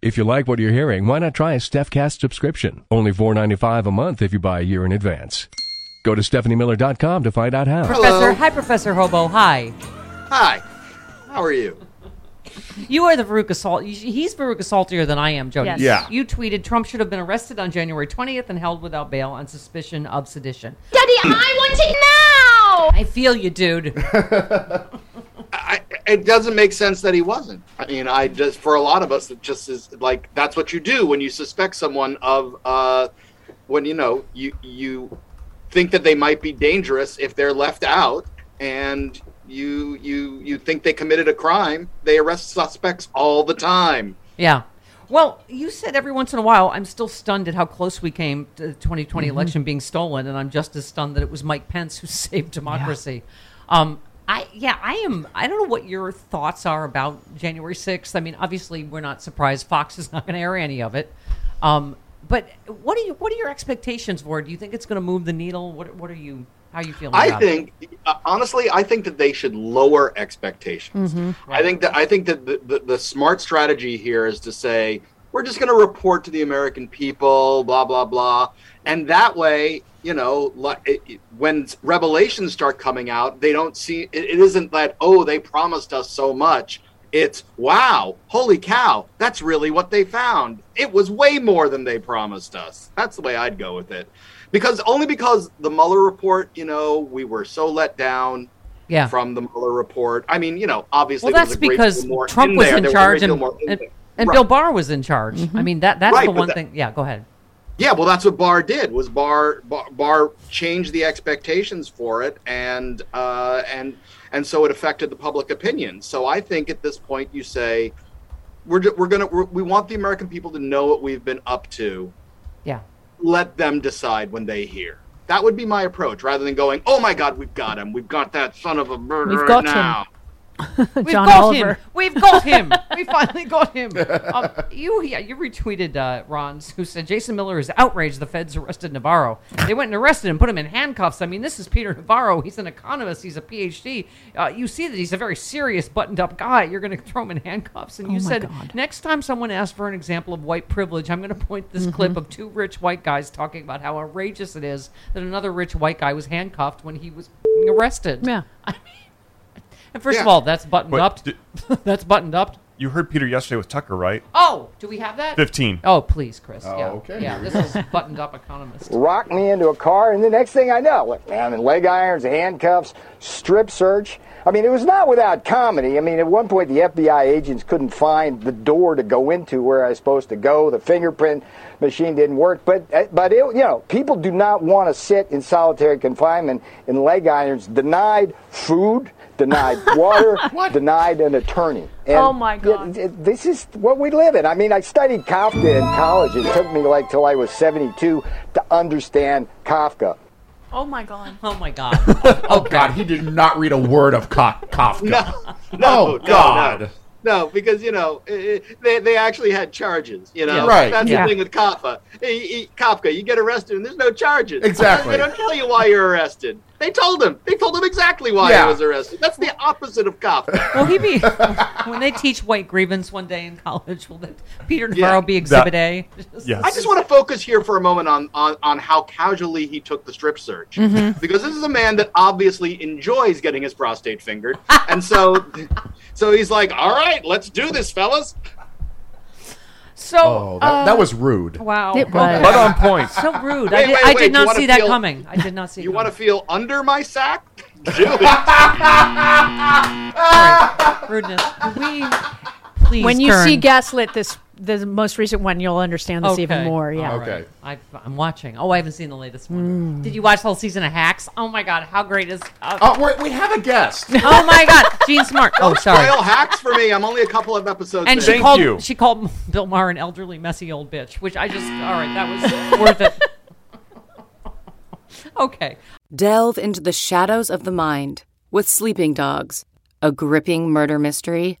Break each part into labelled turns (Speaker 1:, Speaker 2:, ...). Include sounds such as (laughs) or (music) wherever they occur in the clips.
Speaker 1: If you like what you're hearing, why not try a StephCast subscription? Only $4.95 a month if you buy a year in advance. Go to StephanieMiller.com to find out how.
Speaker 2: Professor, hi, Professor Hobo. Hi.
Speaker 3: Hi. How are you?
Speaker 2: You are the Veruca Salt. He's Veruca saltier than I am, Jody.
Speaker 4: Yes. Yeah.
Speaker 2: You tweeted Trump should have been arrested on January 20th and held without bail on suspicion of sedition.
Speaker 4: Daddy, I want it now!
Speaker 2: I feel you, dude. (laughs)
Speaker 3: I, it doesn't make sense that he wasn't. I mean, I just for a lot of us, it just is like that's what you do when you suspect someone of uh, when you know you you think that they might be dangerous if they're left out, and you you you think they committed a crime. They arrest suspects all the time.
Speaker 2: Yeah. Well, you said every once in a while, I'm still stunned at how close we came to the 2020
Speaker 4: Mm-hmm.
Speaker 2: election being stolen, and I'm just as stunned that it was Mike Pence who (laughs) saved democracy. Um, I yeah, I am. I don't know what your thoughts are about January 6th. I mean, obviously, we're not surprised. Fox is not going to air any of it. Um, but what are you? What are your expectations for it? Do you think it's going to move the needle? What What are you? How are you feeling?
Speaker 3: I
Speaker 2: about it?
Speaker 3: think, uh, honestly, I think that they should lower expectations. I think that I think that the, the, the smart strategy here is to say we're just going to report to the American people, blah blah blah, and that way, you know, like it, it- when revelations start coming out, they don't see it, it isn't that oh they promised us so much. It's wow, holy cow, that's really what they found. It was way more than they promised us. That's the way I'd go with it. Because only because the Mueller report, you know, we were so let down
Speaker 2: Yeah.
Speaker 3: from the Mueller report. I mean, you know, obviously,
Speaker 2: Well, that's because Trump was in
Speaker 3: There
Speaker 2: charge and,
Speaker 3: in
Speaker 2: and. And
Speaker 3: Right.
Speaker 2: Bill Barr was in charge. I mean, that that's
Speaker 3: Right,
Speaker 2: the one
Speaker 3: that-
Speaker 2: thing. Yeah, go ahead.
Speaker 3: Yeah, well, that's what Barr did. Was Barr Barr, Barr changed the expectations for it, and uh, and and so it affected the public opinion. So I think at this point, you say we're ju- we're gonna we're, we want the American people to know what we've been up to.
Speaker 2: Yeah.
Speaker 3: Let them decide when they hear. That would be my approach, rather than going, "Oh my God, we've got him! We've got that son of a murderer
Speaker 4: We've got him."
Speaker 3: Now." (laughs)
Speaker 2: We've got
Speaker 4: Oliver.
Speaker 2: him. (laughs) We've got him. we finally got him. (laughs) Um, you, yeah, you retweeted uh, Ron's, who said Jason Miller is outraged. The feds arrested Navarro. They went and arrested him, put him in handcuffs. I mean, this is Peter Navarro. He's an economist. He's a PhD. Uh, you see that he's a very serious, buttoned-up guy. You're going to throw him in handcuffs, and you
Speaker 4: Oh my
Speaker 2: said
Speaker 4: God.
Speaker 2: next time someone asks for an example of white privilege, I'm going to point this
Speaker 4: Mm-hmm.
Speaker 2: clip of two rich white guys talking about how outrageous it is that another rich white guy was handcuffed when he was arrested.
Speaker 4: Yeah.
Speaker 2: And first of all, that's buttoned
Speaker 5: Wait,
Speaker 2: up.
Speaker 5: did- (laughs)
Speaker 2: that's buttoned up.
Speaker 5: You heard Peter yesterday with Tucker, right?
Speaker 2: Oh, do we have that?
Speaker 5: 15.
Speaker 2: Oh, please, Chris.
Speaker 6: Oh,
Speaker 2: yeah.
Speaker 6: okay.
Speaker 2: Yeah, this is buttoned up economist.
Speaker 6: Rock me into a car, and the next thing I know, look, man, in leg irons, handcuffs, strip search. I mean, it was not without comedy. I mean, at one point, the FBI agents couldn't find the door to go into where I was supposed to go. The fingerprint machine didn't work. But, uh, but it, you know, people do not want to sit in solitary confinement in leg irons, denied food, denied (laughs) water, denied an attorney. Oh and
Speaker 4: Oh, my God.
Speaker 6: it- it- this is what we live in. I mean, I studied Kafka in college. It took me like till I was 72 to understand Kafka.
Speaker 4: Oh my god.
Speaker 2: Oh my God. (laughs)
Speaker 7: Oh God, he did not read a word of Ka- Kafka.
Speaker 3: No, (laughs)
Speaker 7: Oh,
Speaker 3: no,
Speaker 7: God.
Speaker 3: no. No, because you know they, they actually had charges. You know,
Speaker 2: Yeah.
Speaker 7: Right.
Speaker 3: That's
Speaker 2: Yeah.
Speaker 3: the thing with Kafka. Kafka, you get arrested and there's no charges.
Speaker 7: Exactly.
Speaker 3: They don't tell you why you're arrested. They told him. They told him exactly why
Speaker 7: Yeah.
Speaker 3: he was arrested. That's the opposite of cop.
Speaker 2: Will he be when they teach white grievance one day in college? Will that Peter
Speaker 3: Yeah.
Speaker 2: Navarro be Exhibit A? (laughs)
Speaker 5: Yes.
Speaker 3: I just want to focus here for a moment on, on, on how casually he took the strip search. Mm-hmm. Because this is a man that obviously enjoys getting his prostate fingered. (laughs) and so so he's like, all right, let's do this, fellas.
Speaker 2: So
Speaker 7: Oh, that, that uh, was rude.
Speaker 2: wow,
Speaker 8: It was.
Speaker 5: But on point.
Speaker 2: so rude.
Speaker 3: Wait,
Speaker 2: I did,
Speaker 3: wait,
Speaker 2: I did not
Speaker 3: wanna
Speaker 2: see that coming. I did not see.
Speaker 3: You want to feel under my sack? (laughs) Do it.
Speaker 2: rudeness? Can we please?
Speaker 9: when you
Speaker 2: turn-
Speaker 9: see Gaslit, this the most recent one, you'll understand this even
Speaker 2: Okay.
Speaker 9: more. Yeah.
Speaker 2: All right.
Speaker 7: Okay.
Speaker 2: I, I'm watching. Oh, I haven't seen the latest one. Did you watch the whole season of Hacks? Oh my God, how great is? Uh,
Speaker 7: Oh, wait, we have a guest. (laughs)
Speaker 2: oh my God, Jean Smart. Oh, sorry.
Speaker 3: Spoil hacks for me. I'm only a couple of episodes
Speaker 2: And
Speaker 3: in.
Speaker 2: she
Speaker 5: Thank
Speaker 2: called
Speaker 5: you.
Speaker 2: she called (laughs) Bill Maher an elderly, messy old bitch, which I just all right, that was worth it. (laughs) okay.
Speaker 10: Delve into the shadows of the mind with Sleeping Dogs, a gripping murder mystery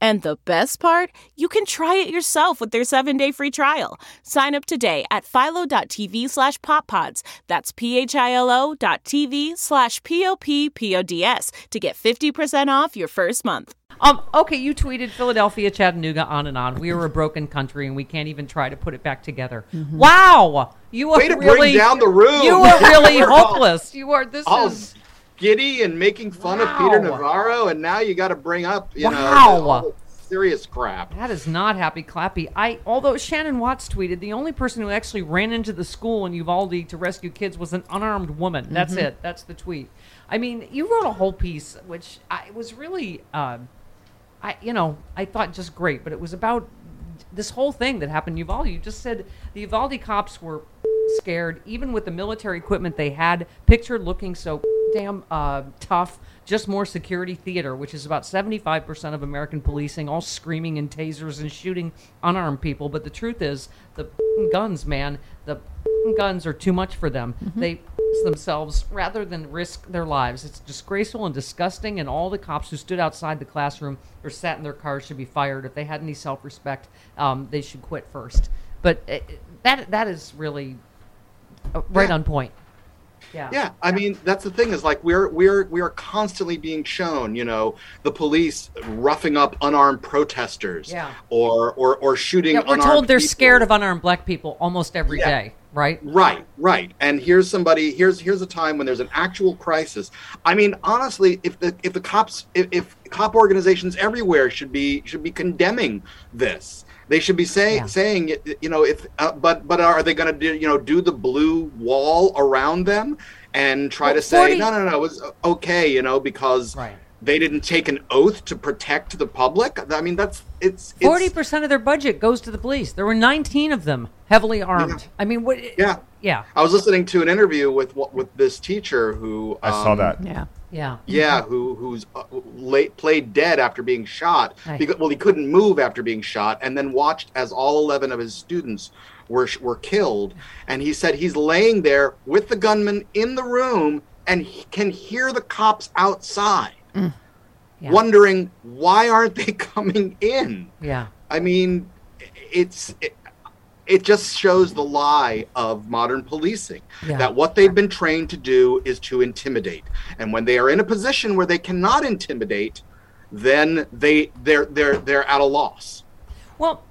Speaker 11: And the best part, you can try it yourself with their 7-day free trial. Sign up today at philo.tv slash poppods. That's p-h-i-l-o dot tv slash p-o-p-p-o-d-s to get 50% off your first month.
Speaker 2: Um, okay, you tweeted Philadelphia, Chattanooga, on and on. We are a broken country, and we can't even try to put it back together. Wow, you are
Speaker 3: Way to bring
Speaker 2: really
Speaker 3: down the room.
Speaker 2: You are really (laughs) hopeless. You are. This
Speaker 3: all
Speaker 2: is
Speaker 3: giddy and making fun of Peter Navarro, and now you got to bring up, you know,
Speaker 2: Wow.
Speaker 3: all the serious crap.
Speaker 2: that is not happy clappy. I although Shannon Watts tweeted the only person who actually ran into the school in Uvalde to rescue kids was an unarmed woman. That's
Speaker 3: Mm-hmm.
Speaker 2: it. That's the tweet. I mean, you wrote a whole piece which I was really. Uh, I you know I thought just great, but it was about this whole thing that happened in Uvalde. You just said the Uvalde cops were scared, even with the military equipment they had, pictured looking so damn uh, tough. Just more security theater, which is about 75% of American policing, all screaming and tasers and shooting unarmed people. But the truth is, the guns, man, the guns are too much for them. They themselves rather than risk their lives. It's disgraceful and disgusting, and all the cops who stood outside the classroom or sat in their cars should be fired. If they had any self respect, um, they should quit first. But uh, that that is really uh, right
Speaker 3: Yeah.
Speaker 2: on point. Yeah.
Speaker 3: Yeah, I mean that's the thing is like we're we're we are constantly being shown, you know, the police roughing up unarmed protesters,
Speaker 2: Yeah.
Speaker 3: or or or shooting.
Speaker 2: Yeah, we're
Speaker 3: unarmed
Speaker 2: told they're
Speaker 3: people.
Speaker 2: scared of unarmed black people almost every day,
Speaker 3: Yeah.
Speaker 2: Right?
Speaker 3: Right, right. And here's somebody. Here's here's a time when there's an actual crisis. I mean, honestly, if the if the cops if, if cop organizations everywhere should be should be condemning this. They should be saying
Speaker 2: Yeah.
Speaker 3: saying you know if uh, but but are they going to do you know do the blue wall around them and try
Speaker 2: Well,
Speaker 3: to say
Speaker 2: 40
Speaker 3: no no no it was okay you know because
Speaker 2: Right.
Speaker 3: They didn't take an oath to protect the public. I mean that's it's it's-
Speaker 2: Forty percent of their budget goes to the police. There were nineteen of them, heavily armed. I mean, what?
Speaker 3: Yeah.
Speaker 2: yeah,
Speaker 3: I was listening to an interview with with this teacher who
Speaker 5: I saw
Speaker 3: um,
Speaker 5: that.
Speaker 9: Yeah.
Speaker 2: yeah.
Speaker 3: Yeah, who who's uh, late, played dead after being shot.
Speaker 2: Right.
Speaker 3: Because, well, he couldn't move after being shot, and then watched as all eleven of his students were were killed. And he said he's laying there with the gunman in the room, and he can hear the cops outside,
Speaker 2: Yeah.
Speaker 3: wondering why aren't they (laughs) coming in?
Speaker 2: Yeah.
Speaker 3: I mean, it's it, it just shows the lie of modern policing
Speaker 2: Yeah.
Speaker 3: that what they've been trained to do is to intimidate, and when they are in a position where they cannot intimidate, then they they're they're they're at a loss.
Speaker 2: Well,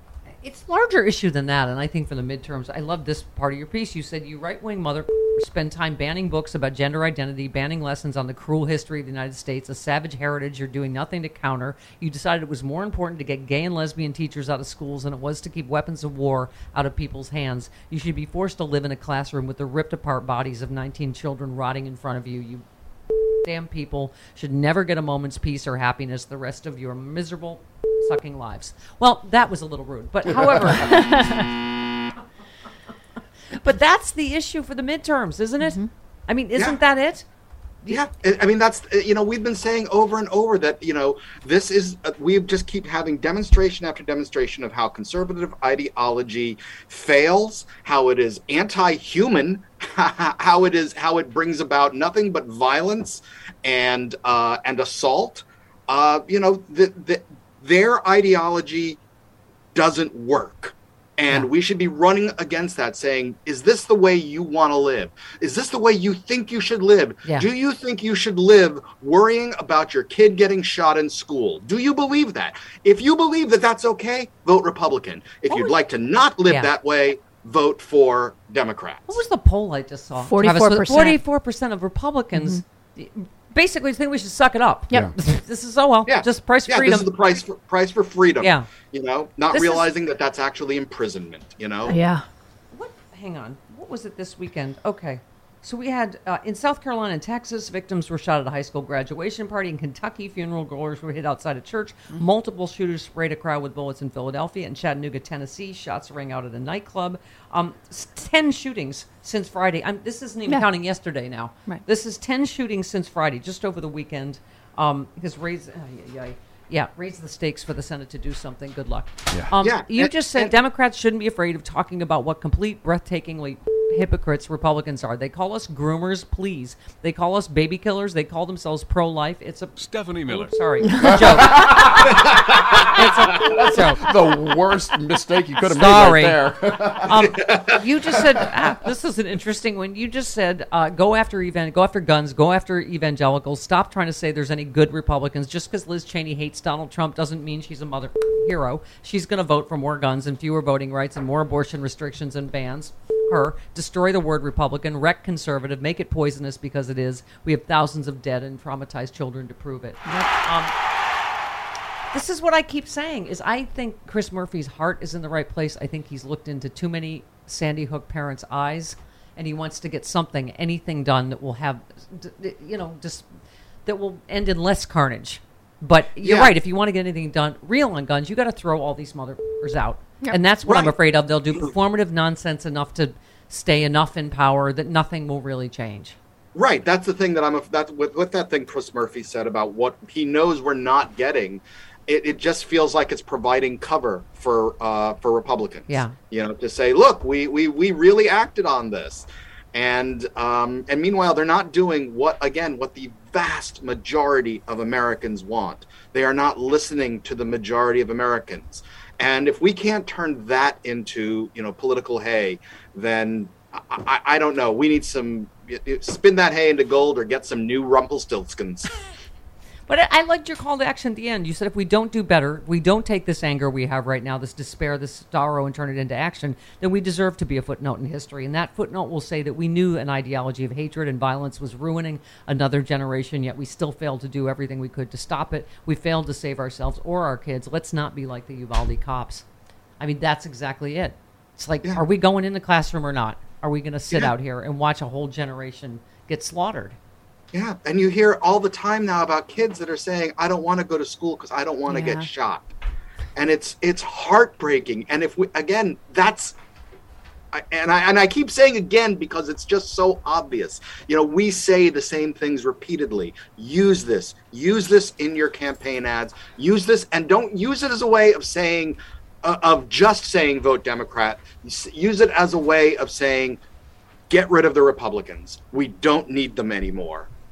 Speaker 2: It's larger issue than that, and I think for the midterms, I love this part of your piece. You said you right wing mother (laughs) spend time banning books about gender identity, banning lessons on the cruel history of the United States, a savage heritage you're doing nothing to counter. You decided it was more important to get gay and lesbian teachers out of schools than it was to keep weapons of war out of people's hands. You should be forced to live in a classroom with the ripped apart bodies of 19 children rotting in front of you. You (laughs) damn people should never get a moment's peace or happiness the rest of your miserable sucking lives. Well, that was a little rude, but however, (laughs) but that's the issue for the midterms, isn't it? I mean, isn't
Speaker 3: Yeah.
Speaker 2: that it?
Speaker 3: Yeah, I I mean that's you know we've been saying over and over that you know this is uh, we just keep having demonstration after demonstration of how conservative ideology fails, how it is anti-human, (laughs) how it is how it brings about nothing but violence and uh, and assault. Uh, you know the, the, their ideology doesn't work. And we should be running against that, saying, Is this the way you want to live? Is this the way you think you should live?
Speaker 2: Yeah.
Speaker 3: Do you think you should live worrying about your kid getting shot in school? Do you believe that? If you believe that that's okay, vote Republican. If you'd like to not live
Speaker 2: Yeah.
Speaker 3: that way, vote for Democrat.
Speaker 2: What was the poll I just saw?
Speaker 9: 44%.
Speaker 2: Forty-four percent of Republicans mm-hmm. Basically think we should suck it up.
Speaker 9: Yep. (laughs)
Speaker 2: this is oh well.
Speaker 3: Yeah,
Speaker 2: Just price
Speaker 3: yeah,
Speaker 2: freedom.
Speaker 3: This is the price for price for freedom.
Speaker 2: Yeah.
Speaker 3: you know, not
Speaker 2: This is-
Speaker 3: realizing that that's actually imprisonment. You know,
Speaker 9: Yeah.
Speaker 2: What? Hang on. What was it this weekend? Okay. So we had uh, in South Carolina and Texas, victims were shot at a high school graduation party. In Kentucky, funeral goers were hit outside a church. Multiple shooters sprayed a crowd with bullets in Philadelphia. In Chattanooga, Tennessee, shots rang out at a nightclub. Um, ten shootings since Friday. I'm, this isn't even
Speaker 9: Yeah.
Speaker 2: counting yesterday now.
Speaker 9: Right.
Speaker 2: This is ten shootings since Friday, just over the weekend. Um, has raised, uh, yeah, yeah, yeah, raised the stakes for the Senate to do something. Good luck.
Speaker 7: Yeah.
Speaker 2: Um,
Speaker 3: Yeah,
Speaker 2: you
Speaker 3: and-
Speaker 2: just said
Speaker 3: and-
Speaker 2: Democrats shouldn't be afraid of talking about what complete, breathtakingly hypocrites Republicans are. They call us groomers, please. They call us baby killers. They call themselves pro-life. It's a
Speaker 1: Stephanie Miller.
Speaker 2: Oops, sorry, (laughs) It's a joke. it's a joke.
Speaker 7: the worst mistake you could have
Speaker 2: Sorry.
Speaker 7: made right there. (laughs)
Speaker 2: Um, you just said ah, this is an interesting one. You just said uh, go after evan, go after guns, go after evangelicals. Stop trying to say there's any good Republicans. Just because Liz Cheney hates Donald Trump doesn't mean she's a mother hero. She's going to vote for more guns and fewer voting rights and more abortion restrictions and bans. Her destroy the word Republican, wreck conservative, make it poisonous because it is. We have thousands of dead and traumatized children to prove it. Um, this is what I keep saying is I think Chris Murphy's heart is in the right place. I think he's looked into too many Sandy Hook parents' eyes and he wants to get something, anything done that will have you know, just that will end in less carnage. But you're
Speaker 3: Yeah.
Speaker 2: right, if you want to get anything done real on guns, you got to throw all these motherfuckers out. And that's what I'm afraid of. They'll do performative nonsense enough to stay enough in power that nothing will really change.
Speaker 3: Right. That's the thing that I'm. That's with, with that thing Chris Murphy said about what he knows we're not getting. It, it just feels like it's providing cover for uh, for Republicans.
Speaker 2: Yeah.
Speaker 3: You know, to say, look, we we we really acted on this, and um, and meanwhile they're not doing what again what the vast majority of Americans want. They are not listening to the majority of Americans. And if we can't turn that into you know political hay, then I, I, don't know. We need some spin that hay into gold or get some new Rumpelstiltskins. (laughs)
Speaker 2: But I, I liked your call to action at the end. You said if we don't do better, we don't take this anger we have right now, this despair, this sorrow, and turn it into action, then we deserve to be a footnote in history. And that footnote will say that we knew an ideology of hatred and violence was ruining another generation, yet we still failed to do everything we could to stop it. We failed to save ourselves or our kids. Let's not be like the Uvalde cops. I mean, that's exactly it. It's like, are we going in the classroom or not? Are we going to sit
Speaker 3: Yeah.
Speaker 2: out here and watch a whole generation get slaughtered?
Speaker 3: Yeah, and you hear all the time now about kids that are saying, "I don't want to go to school because I don't want to
Speaker 9: Yeah.
Speaker 3: get shot," and it's it's heartbreaking. And if we again, that's and I and I keep saying again because it's just so obvious. You know, we say the same things repeatedly. Use this. Use this in your campaign ads. Use this, and don't use it as a way of saying uh, of just saying vote Democrat. Use it as a way of saying get rid of the Republicans. We don't need them anymore.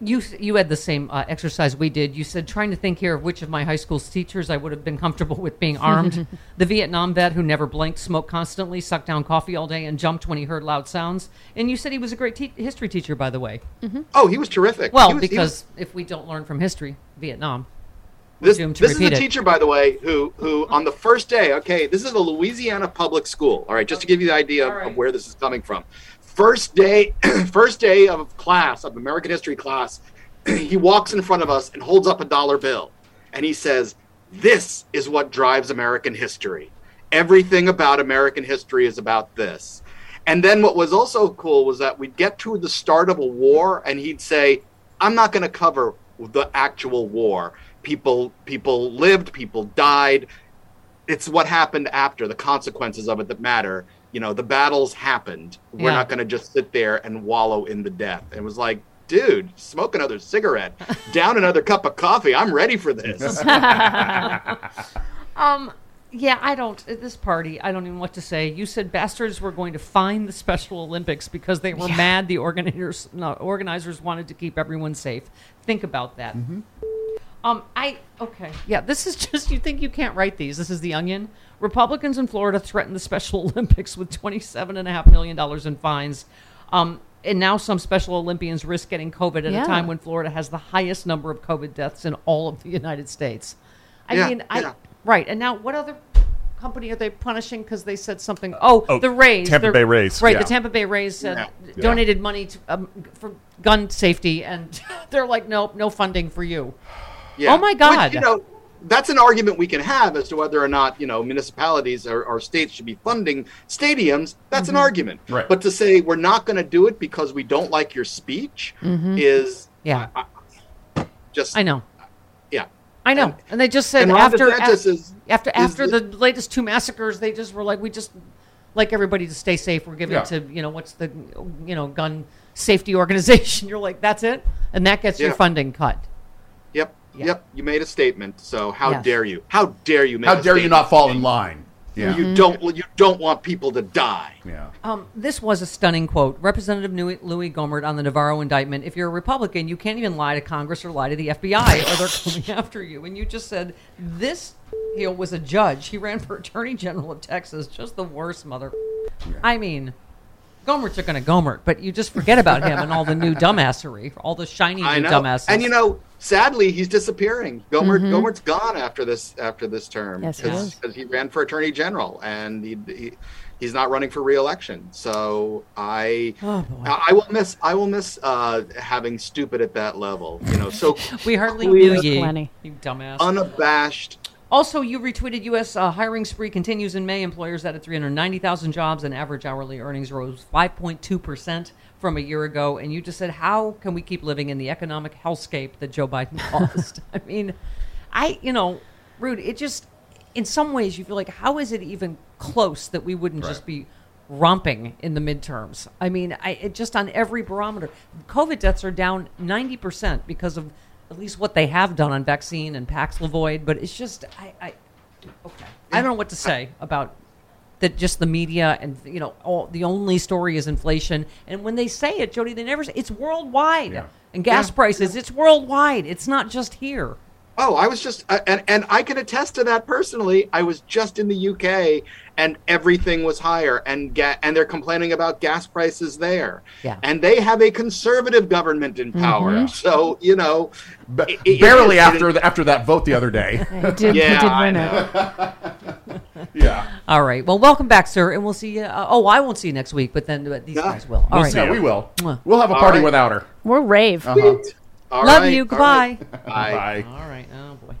Speaker 2: you you had the same uh, exercise we did. You said trying to think here of which of my high school's teachers I would have been comfortable with being armed. (laughs) the Vietnam vet who never blinked, smoked constantly, sucked down coffee all day, and jumped when he heard loud sounds. And you said he was a great te- history teacher, by the way.
Speaker 3: Oh, he was terrific.
Speaker 2: Well,
Speaker 3: was-
Speaker 2: because
Speaker 3: was-
Speaker 2: if we don't learn from history, Vietnam.
Speaker 3: This, this is a
Speaker 2: repeat it.
Speaker 3: teacher, by the way, who who on the first day, okay, this is a Louisiana public school. All right, just to give you the idea of, of where this is coming from. First day, (clears throat) first day of class of American history class, (clears throat) he walks in front of us and holds up a dollar bill, and he says, "This is what drives American history. Everything about American history is about this." And then what was also cool was that we'd get to the start of a war, and he'd say, "I'm not going to cover the actual war. People people lived, people died. It's what happened after, the consequences of it that matter. You know, the battles happened. We're
Speaker 2: Yeah.
Speaker 3: not going to just sit there and wallow in the death." It was like, dude, smoke another cigarette, down another cup of coffee. I'm ready for this. (laughs)
Speaker 2: Um, yeah, I don't. At this party, I don't even know what to say. You said bastards were going to find the Special Olympics because they were mad the organizers no, organizers wanted to keep everyone safe. Think about that. Um, I okay, yeah. This is (laughs) just you think you can't write these. This is the Onion. Republicans in Florida threatened the Special (laughs) Olympics with twenty-seven and a half million dollars in fines. Um, and now some Special Olympians risk getting COVID at
Speaker 9: Yeah.
Speaker 2: a time when Florida has the highest number of COVID deaths in all of the (laughs) United States. I
Speaker 3: Yeah,
Speaker 2: mean, I
Speaker 3: yeah.
Speaker 2: right. And now, what other company are they punishing because they said something? Oh,
Speaker 5: Oh,
Speaker 2: the Rays,
Speaker 5: Tampa Bay Rays.
Speaker 2: Right,
Speaker 5: Yeah.
Speaker 2: the Tampa Bay Rays said,
Speaker 3: Yeah.
Speaker 2: donated money to um, for gun safety, and they're like, nope, no funding for you.
Speaker 3: Yeah.
Speaker 2: Oh my God.
Speaker 3: Which, you know, that's an argument we can have as to whether or not you know municipalities or, or states should be funding stadiums. That's
Speaker 2: Mm-hmm.
Speaker 3: an argument.
Speaker 7: Right.
Speaker 3: But to say we're not going to do it because we don't like your speech is
Speaker 2: Yeah,
Speaker 3: just
Speaker 2: I know.
Speaker 3: yeah.
Speaker 2: I know, and, they just said
Speaker 3: and
Speaker 2: after af-
Speaker 3: is-
Speaker 2: after
Speaker 3: is
Speaker 2: after
Speaker 3: the-
Speaker 2: the, latest two massacres, they just were like, we just like everybody to stay safe. We're giving
Speaker 7: Yeah.
Speaker 2: to you know what's the you know gun safety (laughs) organization. You're like, that's it, and that gets your funding cut.
Speaker 3: Yep.
Speaker 2: Yeah.
Speaker 3: Yep. You made a statement. So how
Speaker 2: Yes.
Speaker 3: dare you? How dare you make?
Speaker 7: How
Speaker 3: a
Speaker 7: dare you not fall in line? Yeah.
Speaker 3: You don't. You don't want people to die.
Speaker 7: Yeah.
Speaker 2: Um, this was a stunning quote. Representative Louis, Louis Gohmert on the Navarro indictment. If you're a Republican, you can't even lie to Congress or lie to the FBI, or they're (laughs) coming after you. And you just said this. He was a judge. He ran for (laughs) Attorney General of Texas. Just the worst mother. I mean, Gohmert's are going to Gohmert, but you just forget about him and all the new dumbassery, all the shiny new
Speaker 3: I know.
Speaker 2: dumbasses.
Speaker 3: And you know, sadly, he's disappearing. Gomer, Gohmert's gone after this after this term
Speaker 9: Yes, he
Speaker 3: because he ran for attorney general and he, he he's not running for reelection. So I
Speaker 2: Oh.
Speaker 3: I I will miss I will miss uh, having stupid at that level. You know, so (laughs)
Speaker 2: we hardly
Speaker 3: clear,
Speaker 2: knew you,
Speaker 9: plenty.
Speaker 2: you dumbass.
Speaker 3: unabashed.
Speaker 2: Also, you retweeted U.S. Uh, hiring spree continues in May. Employers added 390,000 jobs, and average hourly earnings rose 5.2 percent from a year ago. And you just said, "How can we keep living in the economic hellscape that Joe Biden (laughs) caused?" I mean, I, you know, rude. It just, in some ways, you feel like, how is it even close that we wouldn't just be romping in the midterms? I mean, I it just on every barometer, COVID deaths are down 90 percent because of at least what they have done on vaccine and Paxlovid. But it's just, I, I okay, I don't know what to say about that. Just the media and you know, all the only story is inflation. And when they say it, Jody, they never say it's worldwide.
Speaker 7: Yeah.
Speaker 2: And gas
Speaker 3: Yeah.
Speaker 2: prices, it's worldwide. It's not just here.
Speaker 3: Oh, I was just, uh, and and I can attest to that personally. I was just in the UK, and everything was higher, and ga- and they're complaining about gas prices there.
Speaker 2: Yeah.
Speaker 3: And they have a conservative government in power, so you know,
Speaker 7: Ba-
Speaker 3: it- it
Speaker 7: barely
Speaker 3: is-
Speaker 7: after the, after that vote the other day. (laughs)
Speaker 9: He did,
Speaker 3: Yeah,
Speaker 9: did
Speaker 3: I
Speaker 9: win it. (laughs)
Speaker 7: yeah.
Speaker 2: All right. Well, welcome back, sir, and we'll see you. Uh, oh, I won't see you next week, but then uh, these
Speaker 3: Yeah.
Speaker 2: guys will. All
Speaker 7: We'll
Speaker 2: right.
Speaker 7: see. Yeah, we will. We'll have a party
Speaker 3: right.
Speaker 7: without her.
Speaker 9: We're rave.
Speaker 7: Uh-huh.
Speaker 3: All
Speaker 2: Love
Speaker 3: right,
Speaker 2: you. Goodbye.
Speaker 3: right. Bye.
Speaker 7: Bye.
Speaker 2: All right. Oh boy.